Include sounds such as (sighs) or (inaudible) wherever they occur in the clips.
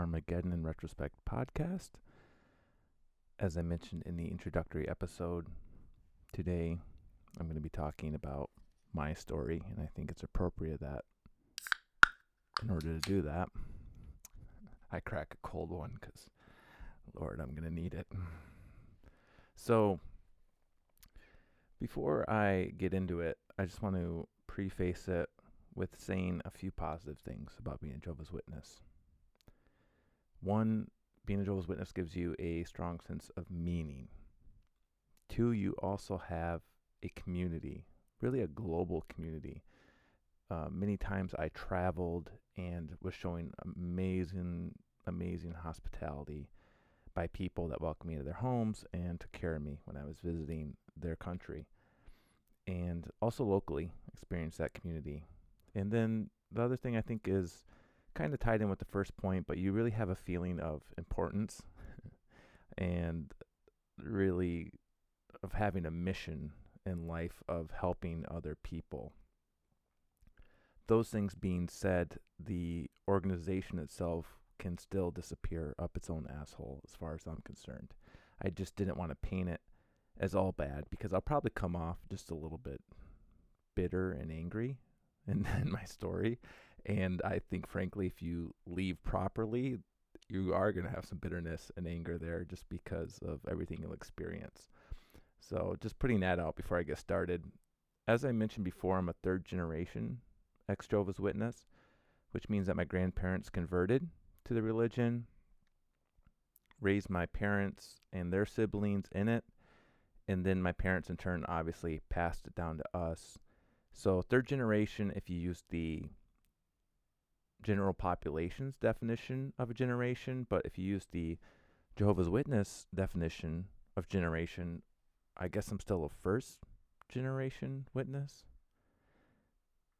Armageddon in Retrospect podcast. As I mentioned in the introductory episode, today I'm going to be talking about my story, and I think it's appropriate that in order to do that, I crack a cold one because, Lord, I'm going to need it. So, before I get into it, I just want to preface it with saying a few positive things about being a Jehovah's Witness. One, being a Jehovah's Witness gives you a strong sense of meaning. Two, you also have a community, really a global community. Uh, many times I traveled and was showing amazing, amazing hospitality by people that welcomed me into their homes and took care of me when I was visiting their country. And also locally experienced that community. And then the other thing I think is kind of tied in with the first point, but you really have a feeling of importance (laughs) and really of having a mission in life of helping other people. Those things being said, the organization itself can still disappear up its own asshole as far as I'm concerned. I just didn't want to paint it as all bad because I'll probably come off just a little bit bitter and angry in, (laughs) in my story. And I think, frankly, if you leave properly, you are going to have some bitterness and anger there just because of everything you'll experience. So, just putting that out before I get started. As I mentioned before, I'm a third generation ex Jehovah's Witness, which means that my grandparents converted to the religion, raised my parents and their siblings in it, and then my parents, in turn, obviously passed it down to us. So, third generation, if you use the general population's definition of a generation, but if you use the Jehovah's Witness definition of generation, I guess I'm still a first generation witness.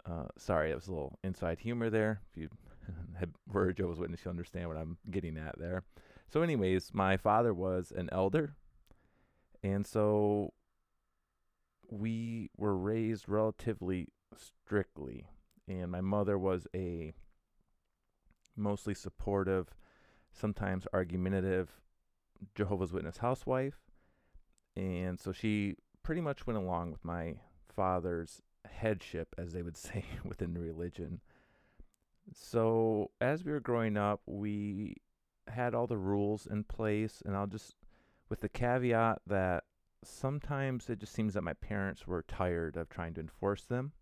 Uh, sorry, that was a little inside humor there. If you (laughs) were a Jehovah's Witness, you'll understand what I'm getting at there. So, anyways, my father was an elder, and so we were raised relatively strictly. And my mother was a mostly supportive, sometimes argumentative Jehovah's Witness housewife. And so she pretty much went along with my father's headship, as they would (laughs) say within the religion. So as we were growing up, we had all the rules in place, and I'll just, with the caveat that sometimes it just seems that my parents were tired of trying to enforce them,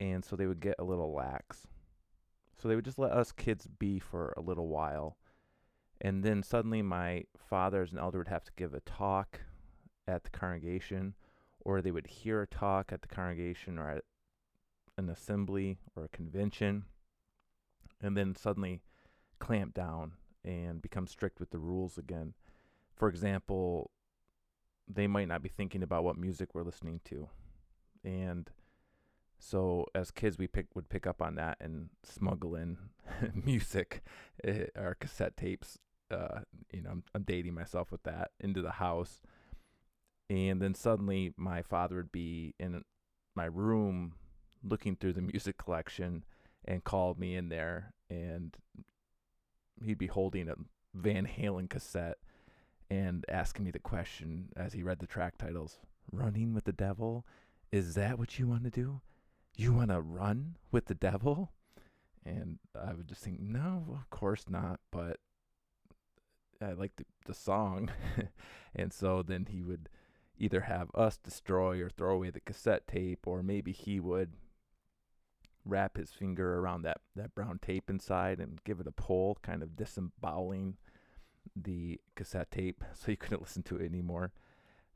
and so they would get a little lax. So they would just let us kids be for a little while. And then suddenly my father as an elder would have to give a talk at the congregation, or they would hear a talk at the congregation or at an assembly or a convention, and then suddenly clamp down and become strict with the rules again. For example, they might not be thinking about what music we're listening to. And so as kids, we pick would pick up on that and smuggle in (laughs) music uh, or cassette tapes. Uh, you know, I'm, I'm dating myself with that into the house, and then suddenly my father would be in my room looking through the music collection and called me in there, and he'd be holding a Van Halen cassette and asking me the question as he read the track titles running with the devil is that what you want to do you want to run with the devil? And I would just think, no, of course not. But I like the, the song. (laughs) and so then he would either have us destroy or throw away the cassette tape, or maybe he would wrap his finger around that, that brown tape inside and give it a pull, kind of disemboweling the cassette tape (laughs) so you couldn't listen to it anymore.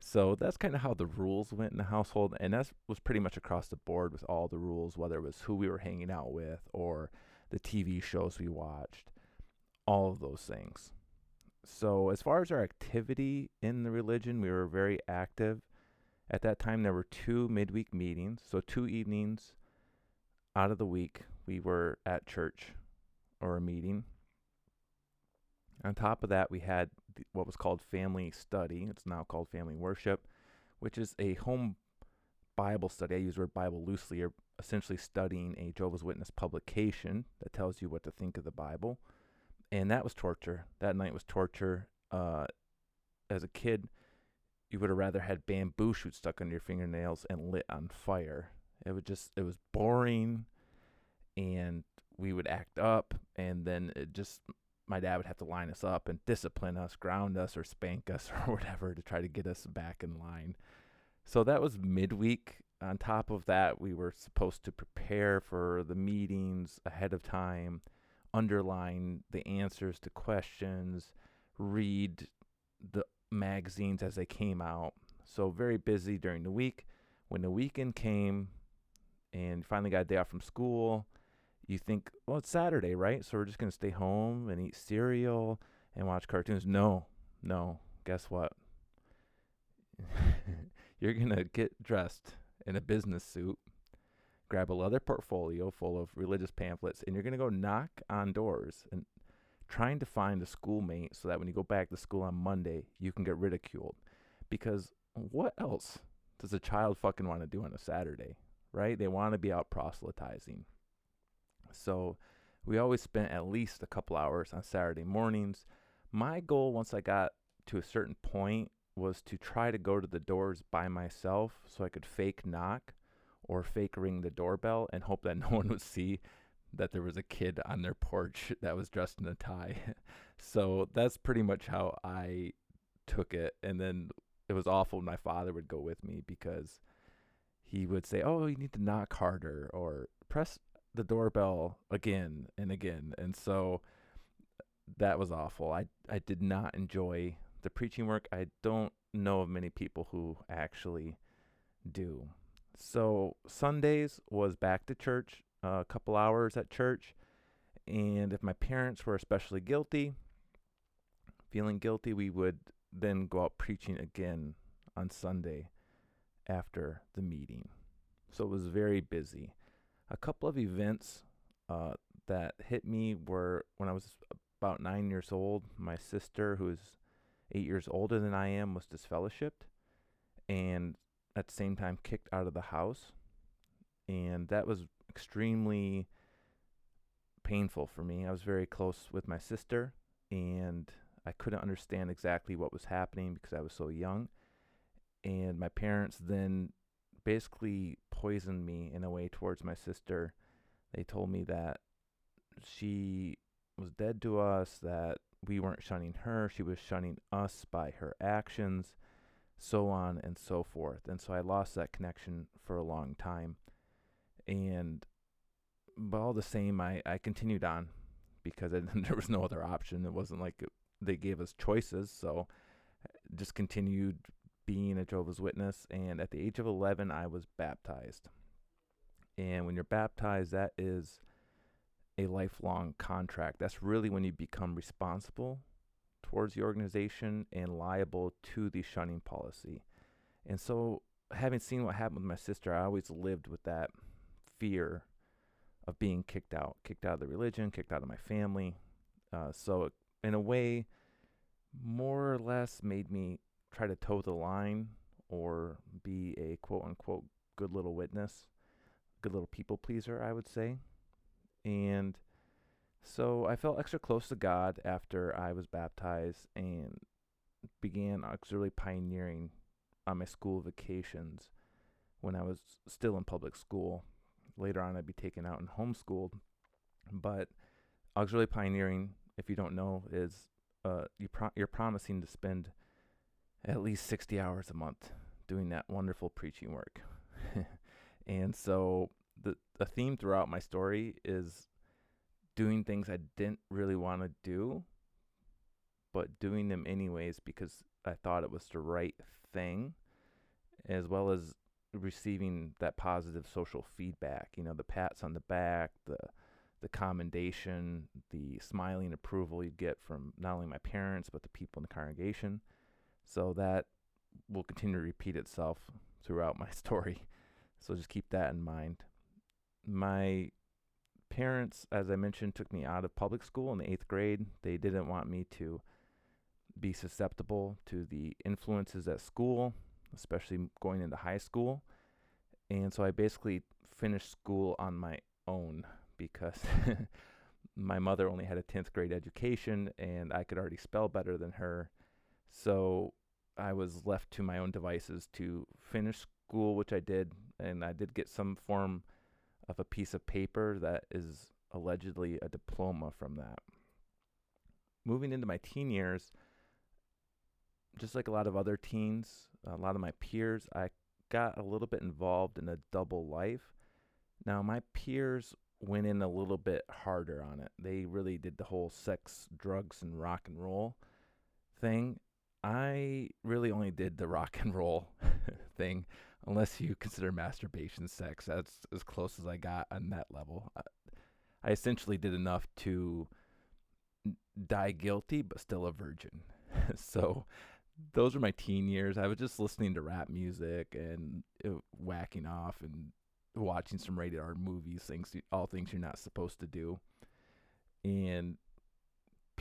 So that's kind of how the rules went in the household, and that was pretty much across the board with all the rules, whether it was who we were hanging out with or the TV shows we watched, all of those things. So as far as our activity in the religion, we were very active. At that time, there were two midweek meetings, so two evenings out of the week we were at church or a meeting. On top of that, we had what was called family study. It's now called family worship, which is a home Bible study. I use the word Bible loosely, or essentially studying a Jehovah's Witness publication that tells you what to think of the Bible. And that was torture. That night was torture. Uh, as a kid, you would have rather had bamboo shoots stuck under your fingernails and lit on fire. It was just, it was boring. And we would act up. And then it just, my dad would have to line us up and discipline us, ground us, or spank us, (laughs) or whatever to try to get us back in line. So that was midweek. On top of that, we were supposed to prepare for the meetings ahead of time, underline the answers to questions, read the magazines as they came out. So very busy during the week. When the weekend came and finally got a day off from school, you think, well, it's Saturday, right? So we're just going to stay home and eat cereal and watch cartoons. No, no. Guess what? (laughs) You're going to get dressed in a business suit, grab a leather portfolio full of religious pamphlets, and you're going to go knock on doors and trying to find a schoolmate so that when you go back to school on Monday, you can get ridiculed. Because what else does a child fucking want to do on a Saturday, right? They want to be out proselytizing. So we always spent at least a couple hours on Saturday mornings. My goal, once I got to a certain point, was to try to go to the doors by myself so I could fake knock or fake ring the doorbell and hope that (laughs) no one would see that there was a kid on their porch (laughs) that was dressed in a tie. (laughs) so that's pretty much how I took it. And then it was awful when my father would go with me because he would say, Oh, you need to knock harder or press the doorbell again and again. And so that was awful. I, I did not enjoy the preaching work, I don't know of many people who actually do. So Sundays was back to church, uh, a couple hours at church, and if my parents were especially guilty, feeling guilty, we would then go out preaching again on Sunday after the meeting. So it was very busy. A couple of events uh, that hit me were when I was about nine years old. My sister, who is eight years older than I am, was disfellowshipped and at the same time kicked out of the house. And that was extremely painful for me. I was very close with my sister and I couldn't understand exactly what was happening because I was so young. And my parents then basically poisoned me in a way towards my sister. They told me that she was dead to us, that we weren't shunning her, she was shunning us by her actions, so on and so forth. And so I lost that connection for a long time. And but all the same, I, I continued on because it, (laughs) there was no other option. It wasn't like they gave us choices. So just continued being a Jehovah's Witness. And at the age of 11, I was baptized. And when you're baptized, that is a lifelong contract. That's really when you become responsible towards the organization and liable to the shunning policy. And so, having seen what happened with my sister, I always lived with that fear of being kicked out, kicked out of the religion, kicked out of my family. Uh, so, in a way, more or less made me try to toe the line or be a quote unquote good little witness, good little people pleaser, I would say. And so I felt extra close to God after I was baptized and began uh, auxiliary pioneering on my school vacations when I was still in public school. Later on, I'd be taken out and homeschooled. But uh, auxiliary pioneering, if you don't know, is uh, you pro- you're promising to spend at least 60 hours a month doing that wonderful preaching work. (laughs) and so the the theme throughout my story is doing things I didn't really want to do, but doing them anyways because I thought it was the right thing, as well as receiving that positive social feedback. You know, the pats on the back, the the commendation, the smiling approval you get from not only my parents but the people in the congregation. So that will continue to repeat itself throughout my (laughs) story. So just keep that in mind my parents, as I mentioned, took me out of public school in the eighth grade. They didn't want me to be susceptible to the influences at school, especially going into high school. And so I basically finished school on my own because (laughs) my mother only had a 10th grade education and I could already spell better than her. So I was left to my own devices to finish school, which I did, and I did get some form of a piece of paper that is allegedly a diploma from that. Moving into my teen years, just like a lot of other teens, a lot of my peers, I got a little bit involved in a double life. Now, my peers went in a little bit harder on it. They really did the whole sex, drugs, and rock and roll thing. I really only did the rock and roll (laughs) thing, unless you consider masturbation sex. That's as close as I got on that level. I, I essentially did enough to die guilty, but still a virgin. (laughs) so those were my teen years. I was just listening to rap music and uh, whacking off and watching some rated R movies, things all things you're not supposed to do. And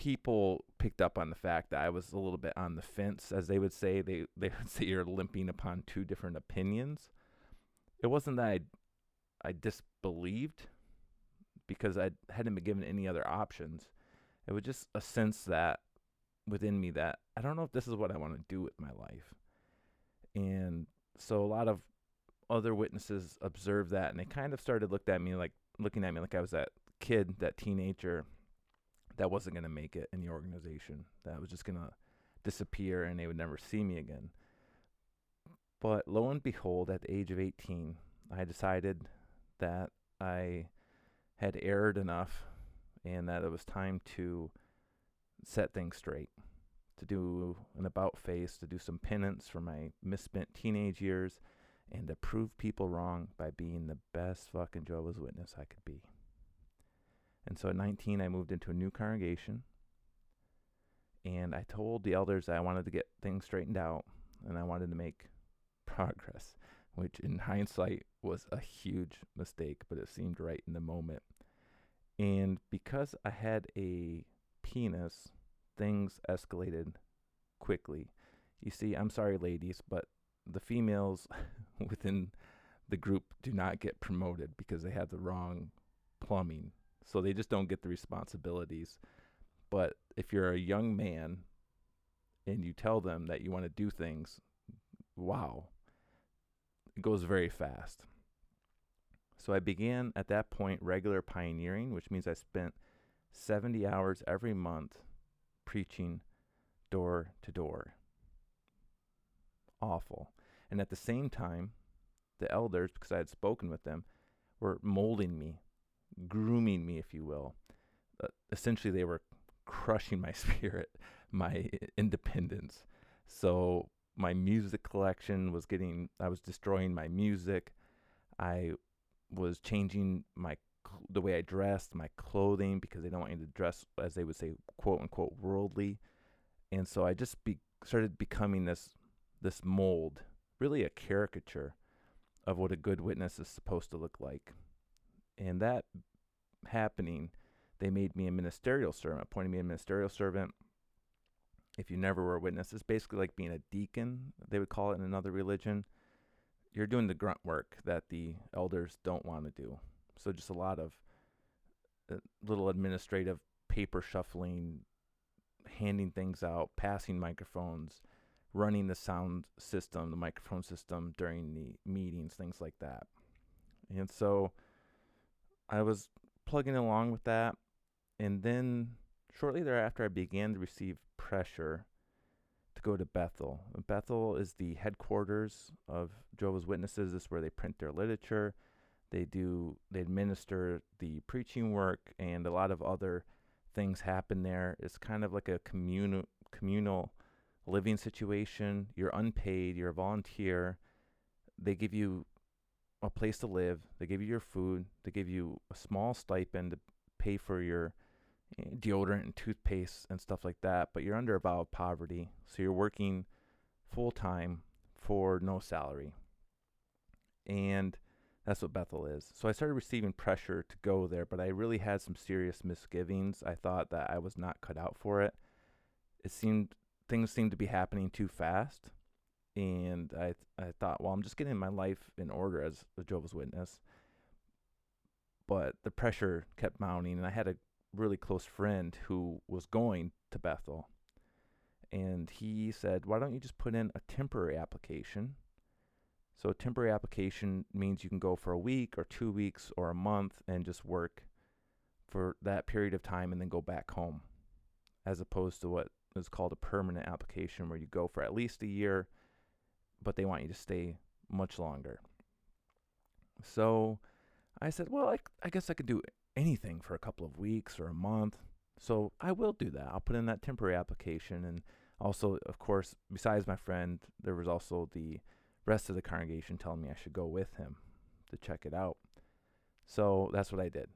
people picked up on the fact that I was a little bit on the fence, as they would say. They (laughs) they would say you're limping upon two different opinions. It wasn't that I I disbelieved because I hadn't been given any other options. It was just a sense that within me that I don't know if this is what I want to do with my life. And so a lot of other witnesses observed that and they kind of started looked at me like looking at me like I was that kid, that teenager that wasn't going to make it in the organization, that was just going to disappear and they would never see me again. But lo and behold, at the age of 18, I decided that I had erred enough and that it was time to set things straight, to do an about face, to do some penance for my misspent teenage years, and to prove people wrong by being the best fucking Jehovah's Witness I could be. And so at 19, I moved into a new congregation. And I told the elders that I wanted to get things straightened out and I wanted to make (laughs) progress, which in hindsight was a huge mistake, but it seemed right in the moment. And because I had a penis, things escalated quickly. You see, I'm sorry, ladies, but the females (laughs) within the group do not get promoted because they have the wrong plumbing. So they just don't get the responsibilities. But if you're a young man and you tell them that you want to do things, wow, it goes very fast. So I began at that point regular pioneering, which means I spent 70 hours every month preaching door to door. Awful. And at the same time, the elders, because I had spoken with them, were molding me, grooming me, if you will. Uh, essentially, they were crushing my (laughs) spirit, my independence. So my music collection was getting, I was destroying my music. I was changing my the way I dressed, my clothing, because they don't want you to dress, as they would say, quote unquote, worldly. And so I just be, started becoming this this mold, really a caricature of what a good witness is supposed to look like. And that happening, they made me a ministerial servant, appointed me a ministerial servant. If you never were a witness, it's basically like being a deacon, they would call it in another religion. You're doing the grunt work that the elders don't want to do. So just a lot of uh, little administrative paper shuffling, handing things out, passing microphones, running the sound system, the microphone system during the meetings, things like that. And so I was plugging along with that. And then shortly thereafter, I began to receive pressure to go to Bethel. Bethel is the headquarters of Jehovah's Witnesses. This is where they print their literature. They do they administer the preaching work and a lot of other things happen there. It's kind of like a communal communal living situation. You're unpaid, you're a volunteer. They give you a place to live, they give you your food, they give you a small stipend to pay for your eh, deodorant and toothpaste and stuff like that, but you're under a vow of poverty. So you're working full time for no salary. And that's what Bethel is. So I started receiving pressure to go there, but I really had some serious misgivings. I thought that I was not cut out for it. It seemed things seemed to be happening too fast, and I I thought, well, I'm just getting my life in order as a Jehovah's Witness, but the pressure kept mounting, and I had a really close friend who was going to Bethel, and he said, "Why don't you just put in a temporary application?" So a temporary application means you can go for a week or two weeks or a month and just work for that period of time and then go back home, as opposed to what is called a permanent application, where you go for at least a year, but they want you to stay much longer. So I said, well, I, I guess I could do anything for a couple of weeks or a month. So I will do that. I'll put in that temporary application. And also, of course, besides my friend, there was also the rest of the congregation telling me I should go with him to check it out. So that's what I did.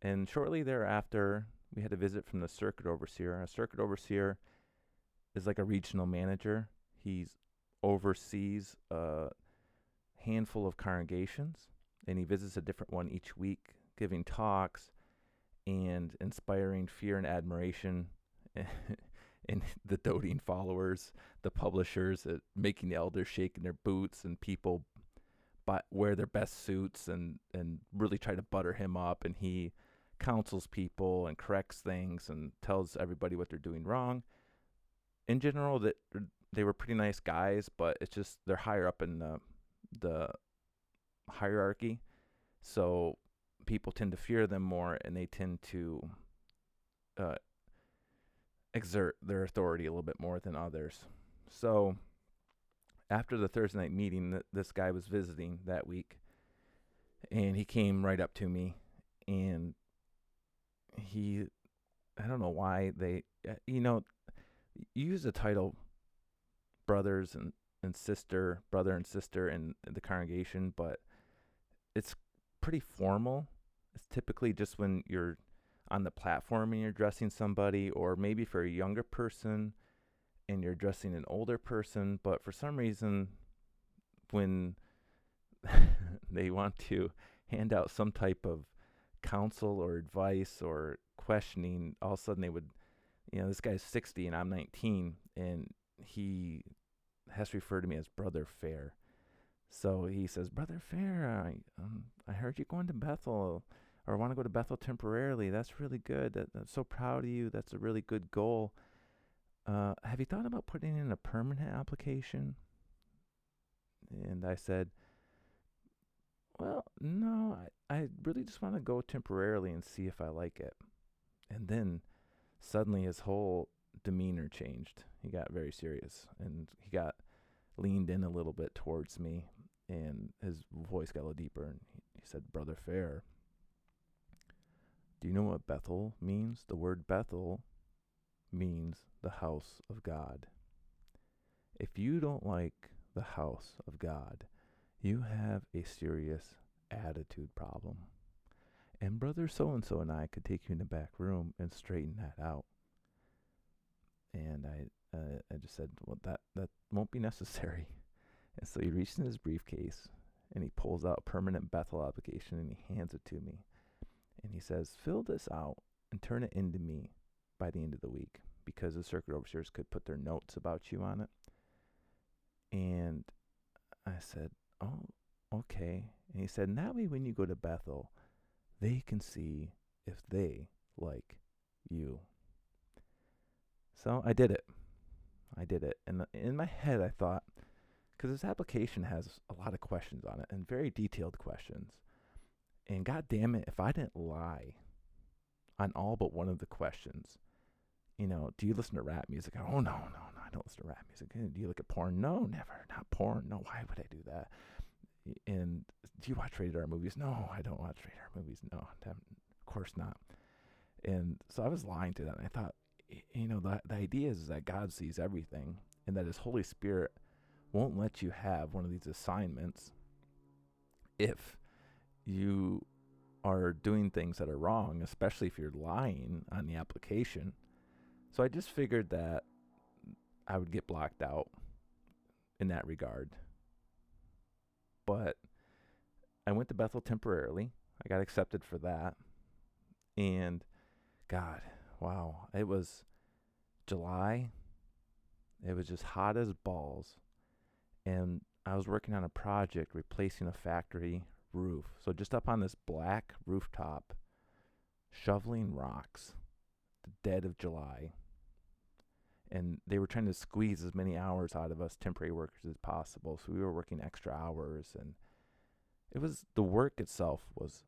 And shortly thereafter, we had a visit from the circuit overseer. A circuit overseer is like a regional manager. He oversees a handful of congregations and he visits a different one each week, giving talks and inspiring fear and admiration (laughs) in the doting followers, the publishers, uh, making the elders shake in their boots, and people buy, wear their best suits and and really try to butter him up, and he counsels people and corrects things and tells everybody what they're doing wrong. In general, that they were pretty nice guys, but it's just they're higher up in the the hierarchy, so people tend to fear them more, and they tend to uh, exert their authority a little bit more than others. So after the Thursday night meeting, th- this guy was visiting that week, and he came right up to me, and he, I don't know why they, uh, you know, use the title brothers and and sister, brother and sister in, in the congregation, but it's pretty formal. It's typically just when you're on the platform and you're addressing somebody, or maybe for a younger person and you're addressing an older person. But for some reason, when (laughs) they want to hand out some type of counsel or advice or questioning, all of a sudden they would, you know, this guy's 60 and I'm 19, and he has to refer to me as Brother Fair. So he says, Brother Fair, I, um, I heard you going to Bethel or want to go to Bethel temporarily. That's really good. That, I'm so proud of you. That's a really good goal. Uh, have you thought about putting in a permanent application? And I said, well, no, I, I really just want to go temporarily and see if I like it. And then suddenly his whole demeanor changed. He got very serious and he got leaned in a little bit towards me and his voice got a little deeper and he, he said, Brother Fair, do you know what Bethel means? The word Bethel means the house of God. If you don't like the house of God, you have a serious attitude problem. And brother so and so and I could take you in the back room and straighten that out. And I, uh, I just said, well, that that won't be necessary. (laughs) And so he reaches in his briefcase and he pulls out a permanent Bethel application and he hands it to me and he says, fill this out and turn it into me by the end of the week because the circuit overseers could put their notes about you on it. And I said, oh, okay. And he said, and that way when you go to Bethel, they can see if they like you. So I did it. I did it. And uh, in my head, I thought, because this application has a lot of questions on it and very detailed questions. And god damn it, if I didn't lie on all but one of the questions, you know, do you listen to rap music? Oh no, no, no, I don't listen to rap music. Eh, do you look at porn? No, never. Not porn. No, why would I do that? And do you watch rated R movies? No, I don't watch rated R movies. No, of course not. And so I was lying to them. I thought, you know, the the idea is that God sees everything, and that His Holy Spirit won't let you have one of these assignments if you are doing things that are wrong, especially if you're lying on the application. So I just figured that I would get blocked out in that regard. But I went to Bethel temporarily. I got accepted for that. And God, wow, it was July. It was just hot as balls. And I was working on a project replacing a factory roof. So just up on this black rooftop, shoveling rocks, the dead of July. And they were trying to squeeze as many hours out of us temporary workers as possible. So we were working extra hours and it was the work itself was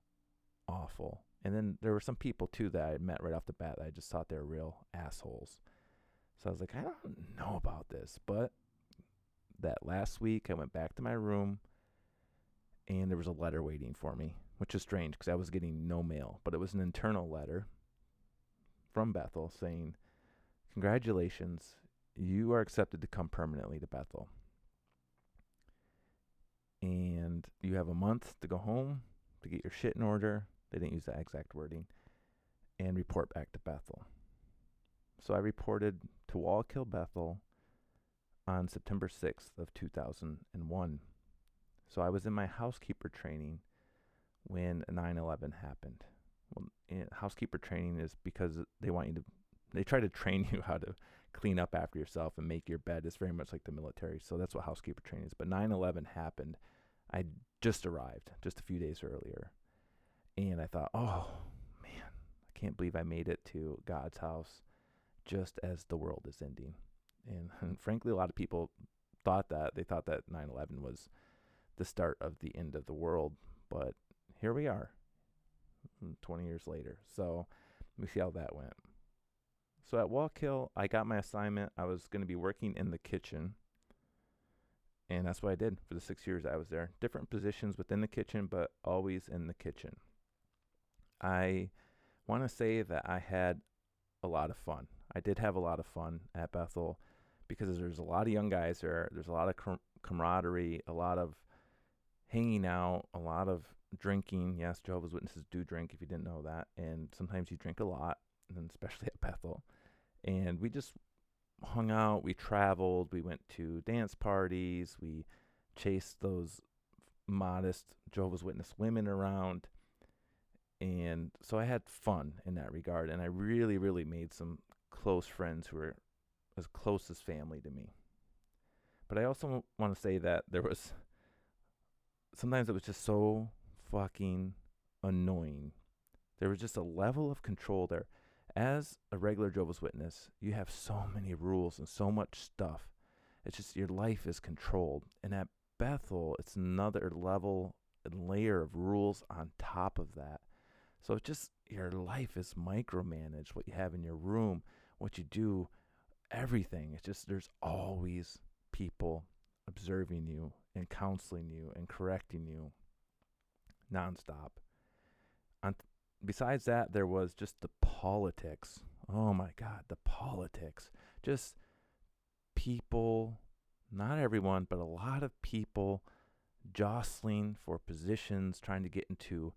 awful. And then there were some people too that I met right off the bat that I just thought they were real assholes. So I was like, I don't know about this. But that last week, I went back to my room and there was a letter waiting for me, which is strange because I was getting no mail, but it was an internal letter from Bethel saying, Congratulations, you are accepted to come permanently to Bethel. And you have a month to go home to get your shit in order. They didn't use that exact wording. And report back to Bethel. So I reported to Wallkill Bethel on September 6th of 2001. So I was in my housekeeper training when 9/11 happened. Well, eh, housekeeper training is because they want you to they try to train (laughs) you how to clean up after yourself and make your bed. It's very much like the military. So that's what housekeeper training is. But 9/11 happened. I just arrived just a few days earlier. And I thought, "Oh, man, I can't believe I made it to God's house just as the world is ending." And, (laughs) and frankly, a lot of people thought that. They thought that 9/11 was the start of the end of the world. But here we are, mm, 20 years later. So let me see how that went. So at Wallkill, I got my assignment. I was going to be working in the kitchen. And that's what I did for the six years I was there. Different positions within the kitchen, but always in the kitchen. I want to say that I had a lot of fun. I did have a lot of fun at Bethel because there's a lot of young guys there. There's a lot of com- camaraderie, a lot of hanging out, a lot of drinking. Yes, Jehovah's Witnesses do drink if you didn't know that. And sometimes you drink a lot, and especially (laughs) at Bethel. And we just hung out, we traveled, we went to dance parties, we chased those modest Jehovah's Witness women around. And so I had fun in that regard. And I really, really made some close friends who were as close as family to me. But I also want to say that there was sometimes it was just so fucking annoying. There was just a level of control there. As a regular Jehovah's Witness, you have so many rules and so much stuff. It's just your life is controlled. And at Bethel, it's another level and layer of rules on top of that. So it's just your life is micromanaged. What you have in your room, what you do, everything. It's just there's always people observing you and counseling you and correcting you nonstop. Besides that, there was just the politics. Oh my God, the politics. Just people, not everyone, but a lot of people jostling for positions, trying to get into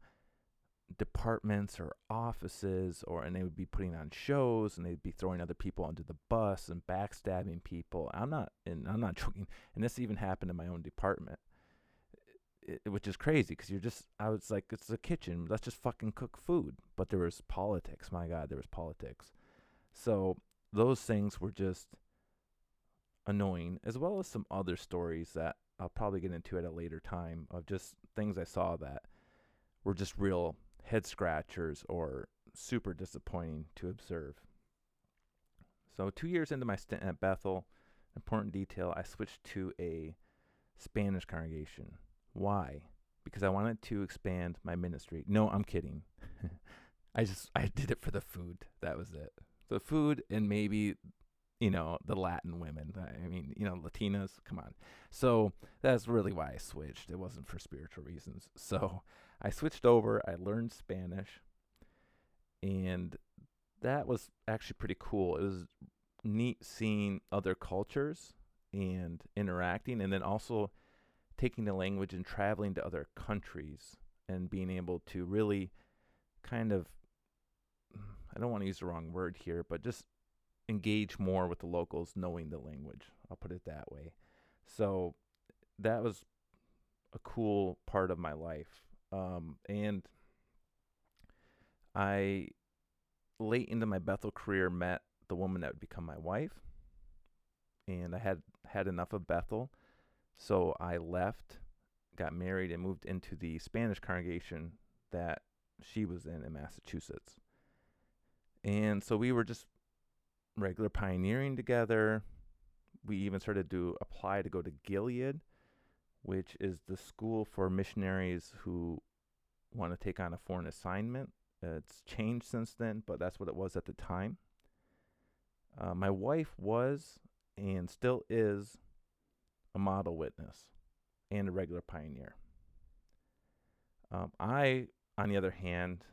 departments or offices or and they would be putting on shows and they'd be throwing other people under the bus and backstabbing people. I'm not and i'm not (laughs) joking and this even happened in my own department. It, which is crazy because you're just i was like it's a kitchen. Let's just fucking cook food. But there was politics my god there was politics. So those things were just annoying as well as some other stories that i'll probably get into at a later time of just things i saw that were just real head scratchers or super disappointing to observe. So, two years into my stint at Bethel, important detail, I switched to a Spanish congregation. Why? Because I wanted to expand my ministry. No, I'm kidding. (laughs) I just I did it for the food. That was it. The food and maybe you know the Latin women. I mean, you know, Latinas. Come on. So that's really why I switched. It wasn't for spiritual reasons. (laughs) So I switched over, I learned Spanish, and that was actually pretty cool. It was neat seeing other cultures and interacting, and then also taking the language and traveling to other countries and being able to really kind of I don't want to use the wrong word here, but just engage more with the locals knowing the language. I'll put it that way. So that was a cool part of my life um, and I, late into my Bethel career, met the woman that would become my wife. And I had had enough of Bethel. So I left, got married and moved into the Spanish congregation that she was in in Massachusetts. And so we were just regular pioneering together. We even started to apply to go to Gilead, which is the school for missionaries who want to take on a foreign assignment. It's changed since then, but that's what it was at the time. Uh, my wife was and still is a model witness and a regular pioneer. Um, I, on the other hand,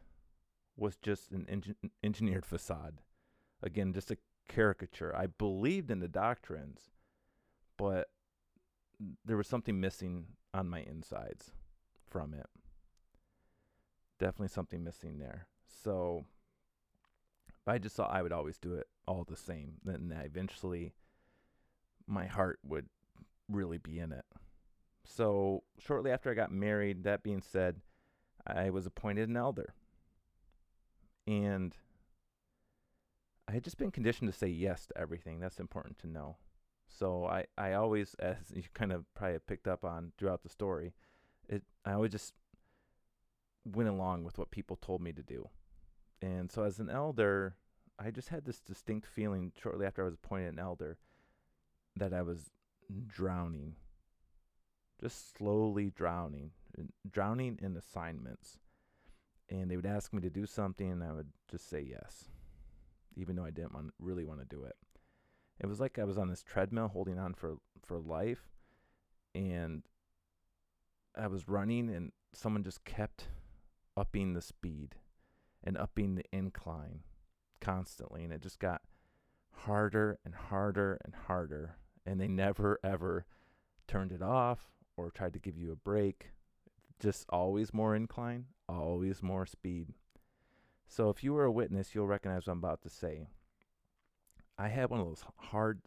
was just an engin- engineered facade. Again, just a caricature. I believed in the doctrines, but there was something missing on my insides from it. Definitely something missing there. So I just thought I would always do it all the same. Then eventually my heart would really be in it. So shortly after I got married, that being said, I was appointed an elder. And I had just been conditioned to say yes to everything. That's important to know. So I, I always, (laughs) as you kind of probably picked up on throughout the story, it I always just went along with what people told me to do. And so as an elder, I just had this distinct feeling shortly after I was appointed an elder that I was drowning, just slowly drowning, drowning in assignments. And they would ask me to do something, and I would just say yes, even though I didn't want, really want to do it. It was like I was on this treadmill holding on for, for life, and I was running, and someone just kept upping the speed and upping the incline constantly, and it just got harder and harder and harder and they never ever turned it off or tried to give you a break. Just always more incline, always more speed. So if you were a witness, you'll recognize what I'm about to say. I had one of those hard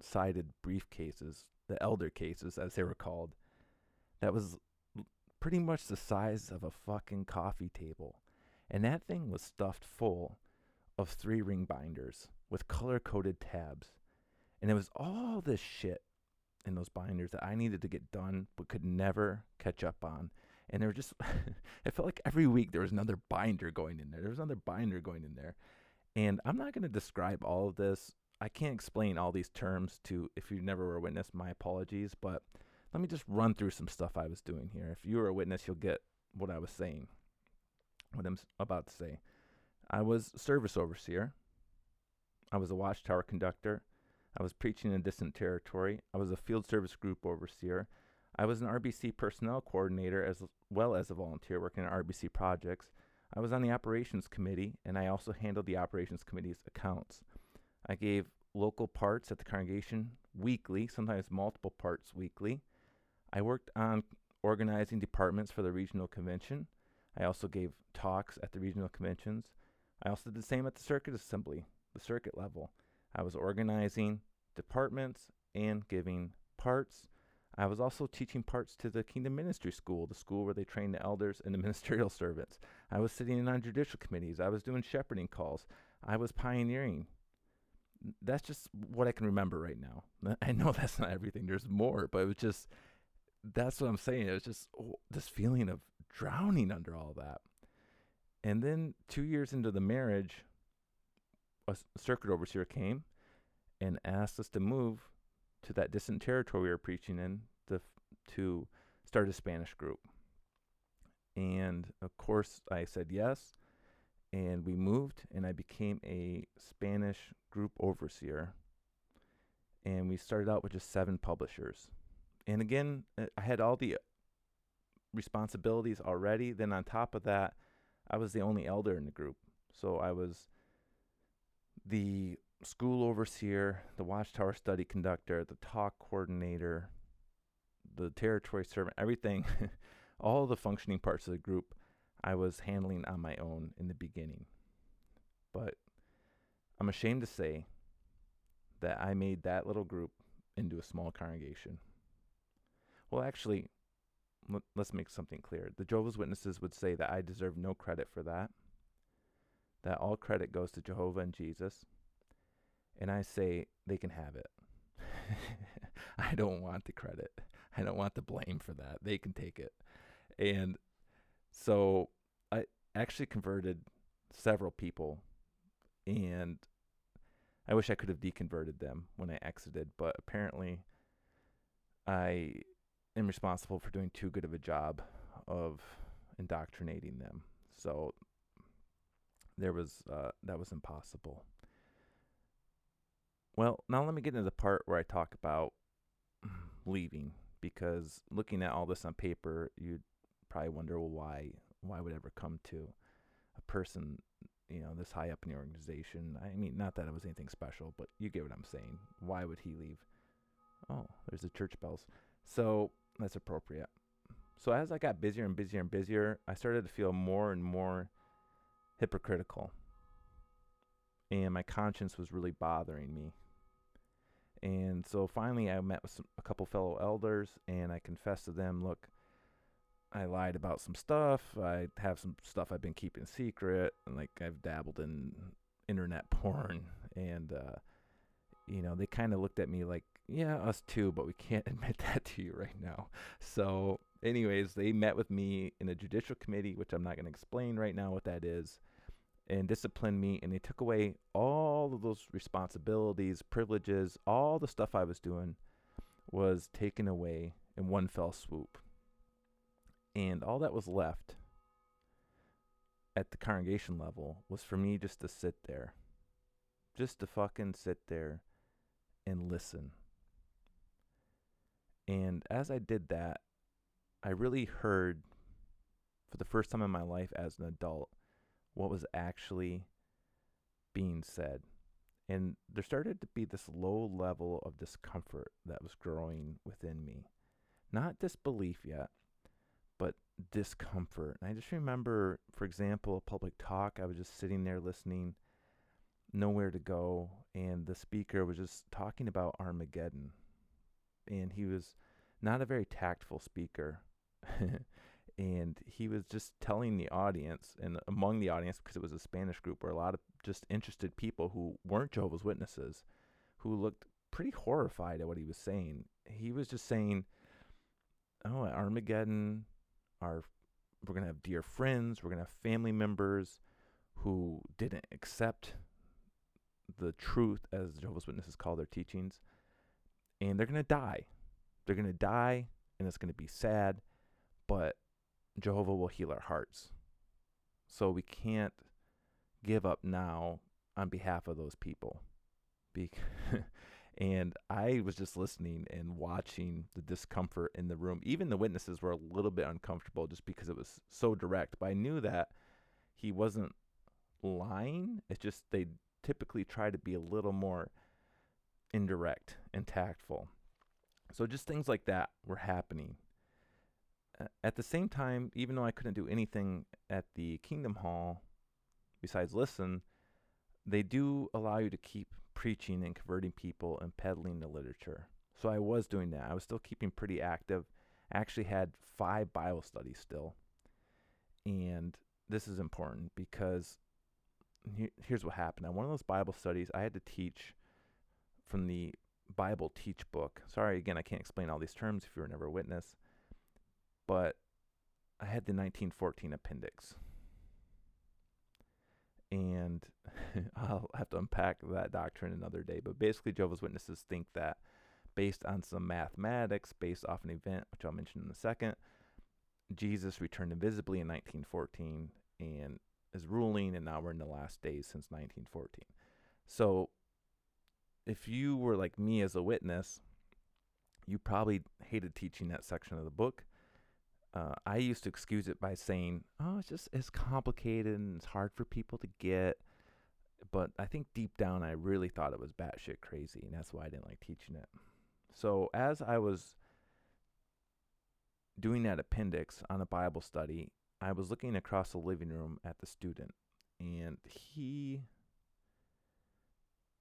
sided briefcases, the elder cases as they were called, that was pretty much the size of a fucking coffee table. And that thing was stuffed full of three ring binders with color coded tabs. And it was all this shit in those binders that I needed to get done but could never catch up on. And there were just, (laughs) it felt like every week there was another binder going in there. There was another binder going in there. And I'm not going to describe all of this. I can't explain all these terms to, if you never were a witness, my apologies. But let me just run through some stuff I was doing here. If you were a witness, you'll get what I was saying, what I'm about to say. I was service overseer. I was a watchtower conductor. I was preaching in distant territory. I was a field service group overseer. I was an RBC personnel coordinator as well as a volunteer working on RBC projects. I was on the operations committee and I also handled the operations committee's accounts. I gave local parts at the congregation weekly, sometimes multiple parts weekly. I worked on organizing departments for the regional convention. I also gave talks at the regional conventions. I also did the same at the circuit assembly, the circuit level. I was organizing departments and giving parts. I was also teaching parts to the Kingdom Ministry School, the school where they train the elders and the (laughs) ministerial servants. I was sitting in on judicial committees. I was doing shepherding calls. I was pioneering. That's just what I can remember right now. (laughs) I know that's not everything. There's more, but it was just that's what I'm saying. It was just oh, this feeling of drowning under all that. And then two years into the marriage, a circuit overseer came and asked us to move to that distant territory we were preaching in to, to start a Spanish group. And of course, I said yes. And we moved, and I became a Spanish group overseer. And we started out with just seven publishers. And again, uh, I had all the responsibilities already. Then, on top of that, I was the only elder in the group. So I was the school overseer, the watchtower study conductor, the talk coordinator, the territory servant, everything, (laughs) all the functioning parts of the group I was handling on my own in the beginning. But I'm ashamed to say that I made that little group into a small congregation. Well, actually, let, us make something clear. The Jehovah's Witnesses would say that I deserve no credit for that, that all credit goes to Jehovah and Jesus. And I say they can have it. (laughs) I don't want the credit. I don't want the blame for that. They can take it. And so I actually converted several people and I wish I could have deconverted them when I exited, but apparently I am responsible for doing too good of a job of indoctrinating them. So there was uh, that was impossible. Well, now let me get into the part where I talk about (sighs) leaving because looking at all this on paper, you'd probably wonder well, why why would ever come to a person you know this high up in the organization. I mean, not that it was anything special, but you get what I'm saying. Why would he leave? Oh, there's the church bells. So that's appropriate. So as I got busier and busier and busier, I started to feel more and more hypocritical. And my conscience was really bothering me. And so finally, I met with some, a couple fellow elders and I confessed to them, look, I lied about some stuff. I have some stuff I've been keeping secret. And like I've dabbled in internet (laughs) porn. And, uh, you know, they kind of looked at me like, yeah, us too, but we can't (laughs) admit that to you right now. So, anyways, they met with me in a judicial committee, which I'm not going to explain right now what that is and disciplined me and they took away all of those responsibilities, privileges, all the stuff I was doing was taken away in one fell swoop. And all that was left at the congregation level was for me just to sit there. Just to fucking sit there and listen. And as I did that, I really heard for the first time in my life as an adult what was actually being said. And there started to be this low level of discomfort that was growing within me. Not disbelief yet, but discomfort. And I just remember, for example, a public talk, I was just sitting there listening, nowhere to go, and the speaker was just talking about Armageddon. And he was not a very tactful speaker. (laughs) and he was just telling the audience and among the audience because it was a Spanish group were a lot of just interested people who weren't Jehovah's Witnesses who looked pretty horrified at what he was saying. He was just saying, "Oh, at Armageddon, our we're going to have dear friends, we're going to have family members who didn't accept the truth as Jehovah's Witnesses call their teachings, and they're going to die. They're going to die and it's going to be sad, but Jehovah will heal our hearts. So we can't give up now on behalf of those people. (laughs) And I was just listening and watching the discomfort in the room. Even the witnesses were a little bit uncomfortable just because it was so direct. But I knew that he wasn't lying. It's just they typically try to be a little more indirect and tactful. So just things like that were happening at the same time, even though I couldn't do anything at the Kingdom Hall besides listen, they do allow you to keep preaching and converting people and peddling the literature. So I was doing that. I was still keeping pretty active. I actually had five Bible studies still. And this is important because here's what happened. On one of those Bible studies, I had to teach from the Bible Teach book. Sorry, again, I can't explain all these terms if you were never a witness but I had the 1914 appendix. And (laughs) I'll have to unpack that doctrine another day. But basically, Jehovah's Witnesses think that based on some mathematics, based off an event, which I'll mention in a second, Jesus returned invisibly in 1914 and is ruling, and now we're in the last days since 1914. So, if you were like me as a witness, you probably hated teaching that section of the book uh, I used to excuse it by saying, "Oh, it's just it's complicated and it's hard for people to get." But I think deep down, I really thought it was batshit crazy, and that's why I didn't like teaching it. So as I was doing that appendix on a Bible study, I was looking across the living room at the student, and he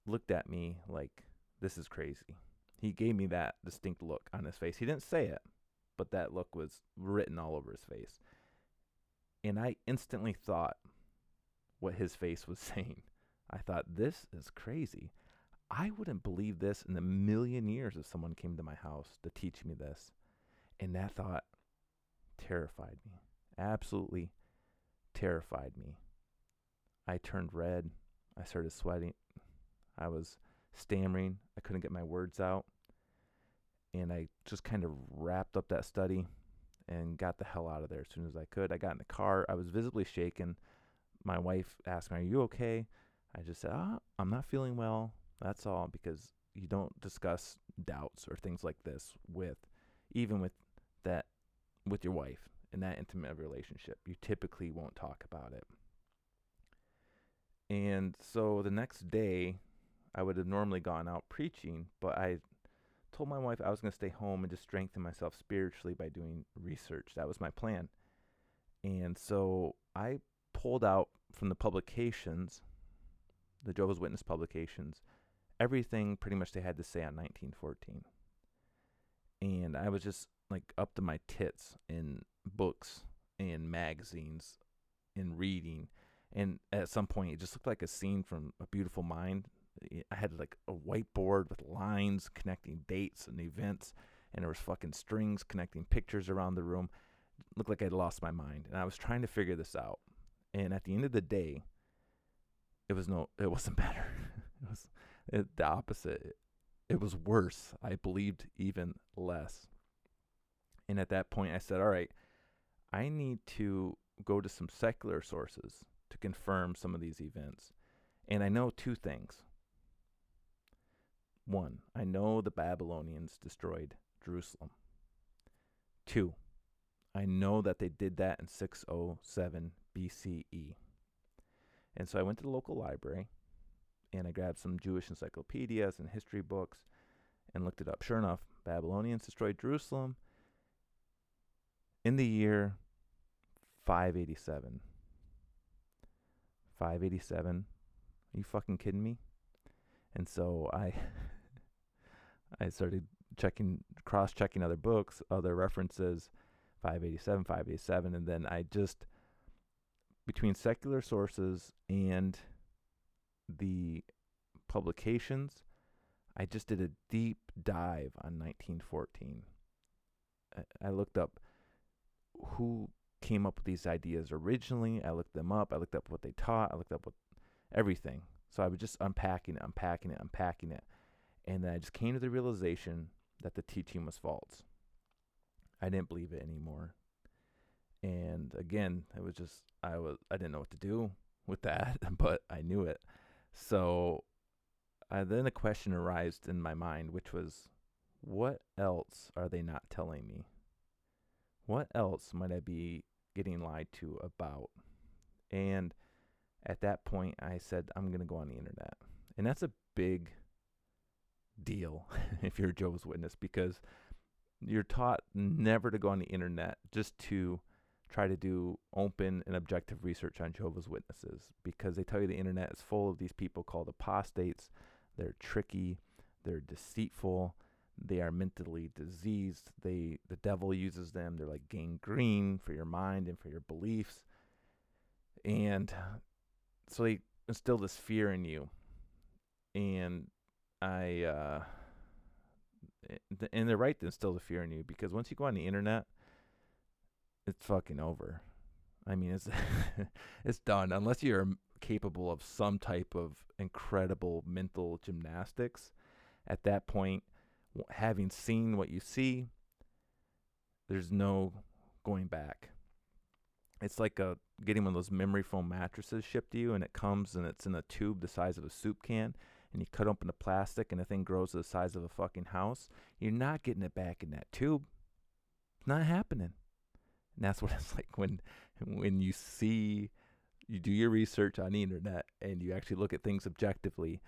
looked at me like, "This is crazy." He gave me that distinct look on his face. He didn't say it, but that look was written all over his face. And I instantly thought what his face was (laughs) saying. I thought, this is crazy. I wouldn't believe this in a million years if someone came to my house to teach me this. And that thought terrified me. Absolutely terrified me. I turned red. I started sweating. I was stammering. I couldn't get my words out. And I just kind of wrapped up that study and got the hell out of there as soon as I could. I got in the car. I was visibly shaken. My wife asked me, Are you okay? I just said, ah, I'm not feeling well. That's all because you don't discuss doubts or things like this with, even with that, with your wife in that intimate relationship. You typically won't talk about it. And so the next day, I would have normally gone out preaching, but I told my wife I was going to stay home and just strengthen myself spiritually by doing research. That was my plan. And so I pulled out from the publications, the Jehovah's Witness publications, everything pretty much they had to say on 1914. And I was just like up to my tits in books and magazines and reading. And at some point, it just looked like a scene from A Beautiful Mind I had like a whiteboard with lines connecting dates and events, and there was fucking strings connecting pictures around the room. It looked like I'd lost my mind, and I was trying to figure this out. And at the end of the day, it was no, it wasn't (laughs) better. it was it, the opposite. It, it was worse. I believed even less. And at that point, I said, "All right, I need to go to some secular sources to confirm some of these events." And I know two things. One, I know the Babylonians destroyed Jerusalem. Two, I know that they did that in 607 BCE. And so I went to the local library and I grabbed some Jewish encyclopedias and history books and looked it up. Sure enough, Babylonians destroyed Jerusalem in the year 587. 587? Are you fucking kidding me? And so I (laughs) I started checking cross checking other books, other references, 587, 587 and then I just between secular sources and the publications, I just did a deep dive on 1914. I, I looked up who came up with these ideas originally. I looked them up. I looked up what they taught. I looked up what everything. So I was just unpacking it, unpacking it, unpacking it. And then I just came to the realization that the teaching was false. I didn't believe it anymore. And again, it was just I was I didn't know what to do with that, (laughs) but I knew it. So uh, then a question arose in my mind, which was, what else are they not telling me? What else might I be getting lied to about? And at that point, I said, I'm going to go on the internet. And that's a big deal (laughs) if you're a Jehovah's Witness because you're taught never to go on the internet just to try to do open and objective research on Jehovah's Witnesses because they tell you the internet is full of these people called apostates. They're tricky, they're deceitful, they are mentally diseased. They the devil uses them. They're like gangrene for your mind and for your beliefs. And so they instill this fear in you. And I, uh, and they're right to instill the fear in you because once you go on the internet, it's fucking over. I mean, it's (laughs) it's done unless you're capable of some type of incredible mental gymnastics. At that point, having seen what you see, there's no going back. It's like a getting one of those memory foam mattresses shipped to you, and it comes and it's in a tube the size of a soup can, and you cut open the plastic, and the thing grows to the size of a fucking house. You're not getting it back in that tube. It's not happening. And that's what (laughs) it's like when when you see you do your research on the internet and you actually look at things objectively.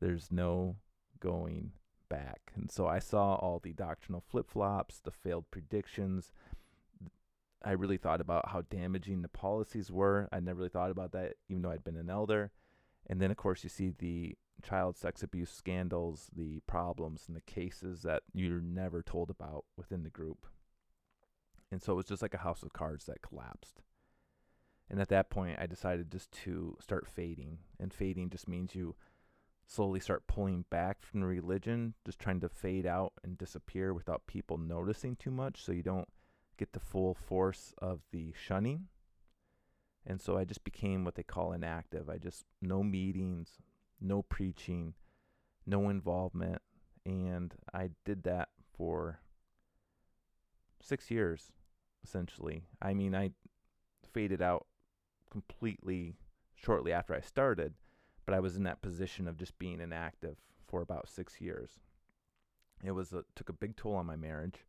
There's no going back. And so I saw all the doctrinal flip flops, the failed predictions, I really thought about how damaging the policies were. I never really thought about that, even though I'd been an elder. And then, of course, you see the child sex abuse scandals, the problems, and the cases that you're never told about within the group. And so it was just like a house of cards that collapsed. And at that point, I decided just to start fading. And fading just means you slowly start pulling back from religion, just trying to fade out and disappear without people noticing too much so you don't get the full force of the shunning. And so I just became what they call inactive. I just, no meetings, no preaching, no involvement. And I did that for six years, essentially. I mean, I faded out completely shortly after I started, but I was in that position of just being inactive for about six years. It was a, took a big toll on my marriage.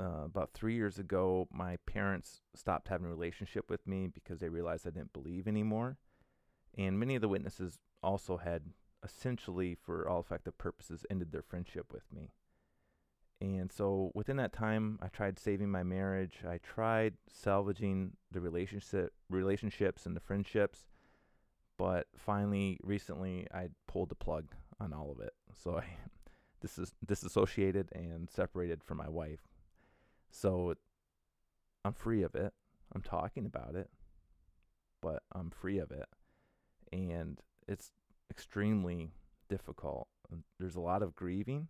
Uh, about three years ago, my parents stopped having a relationship with me because they realized I didn't believe anymore. And many of the witnesses also had essentially, for all effective purposes, ended their friendship with me. And so within that time, I tried saving my marriage. I tried salvaging the relationship, relationships and the friendships. But finally, recently, I pulled the plug on all of it. So I (laughs) disassociated and separated from my wife. So I'm free of it. I'm talking about it, but I'm free of it. And it's extremely difficult. There's a lot of grieving.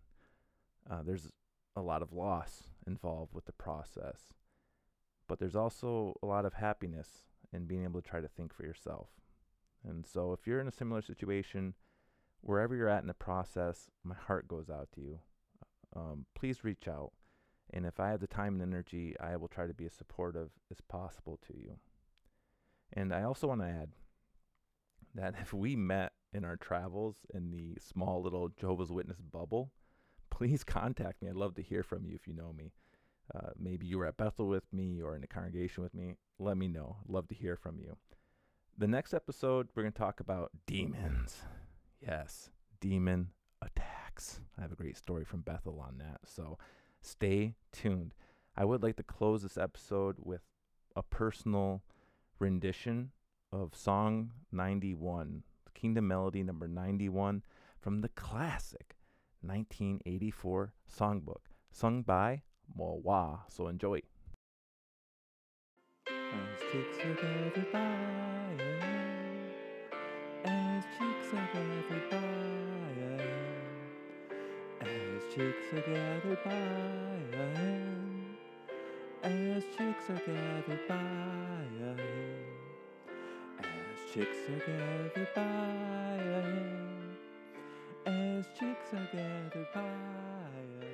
Uh, there's a lot of loss involved with the process. But there's also a lot of happiness in being able to try to think for yourself. And so if you're in a similar situation, wherever you're at in the process, my heart goes out to you. Um, please reach out. And if I have the time and energy, I will try to be as supportive as possible to you. And I also want to add that (laughs) if we met in our travels in the small little Jehovah's Witness bubble, (laughs) please contact me. I'd love to hear from you if you know me. Uh, maybe you were at Bethel with me or in a congregation with me. Let me know. I'd love to hear from you. The next episode, we're going to talk about demons. Yes, demon attacks. I have a great story from Bethel on that. So stay tuned. I would like to close this episode with a personal rendition of Song 91, Kingdom Melody number 91 from the classic 1984 songbook, sung by Mowa. So enjoy. As as chicks are gathered by a hen, as chicks are gathered by a hen, as chicks are gathered by a hen, as chicks are gathered by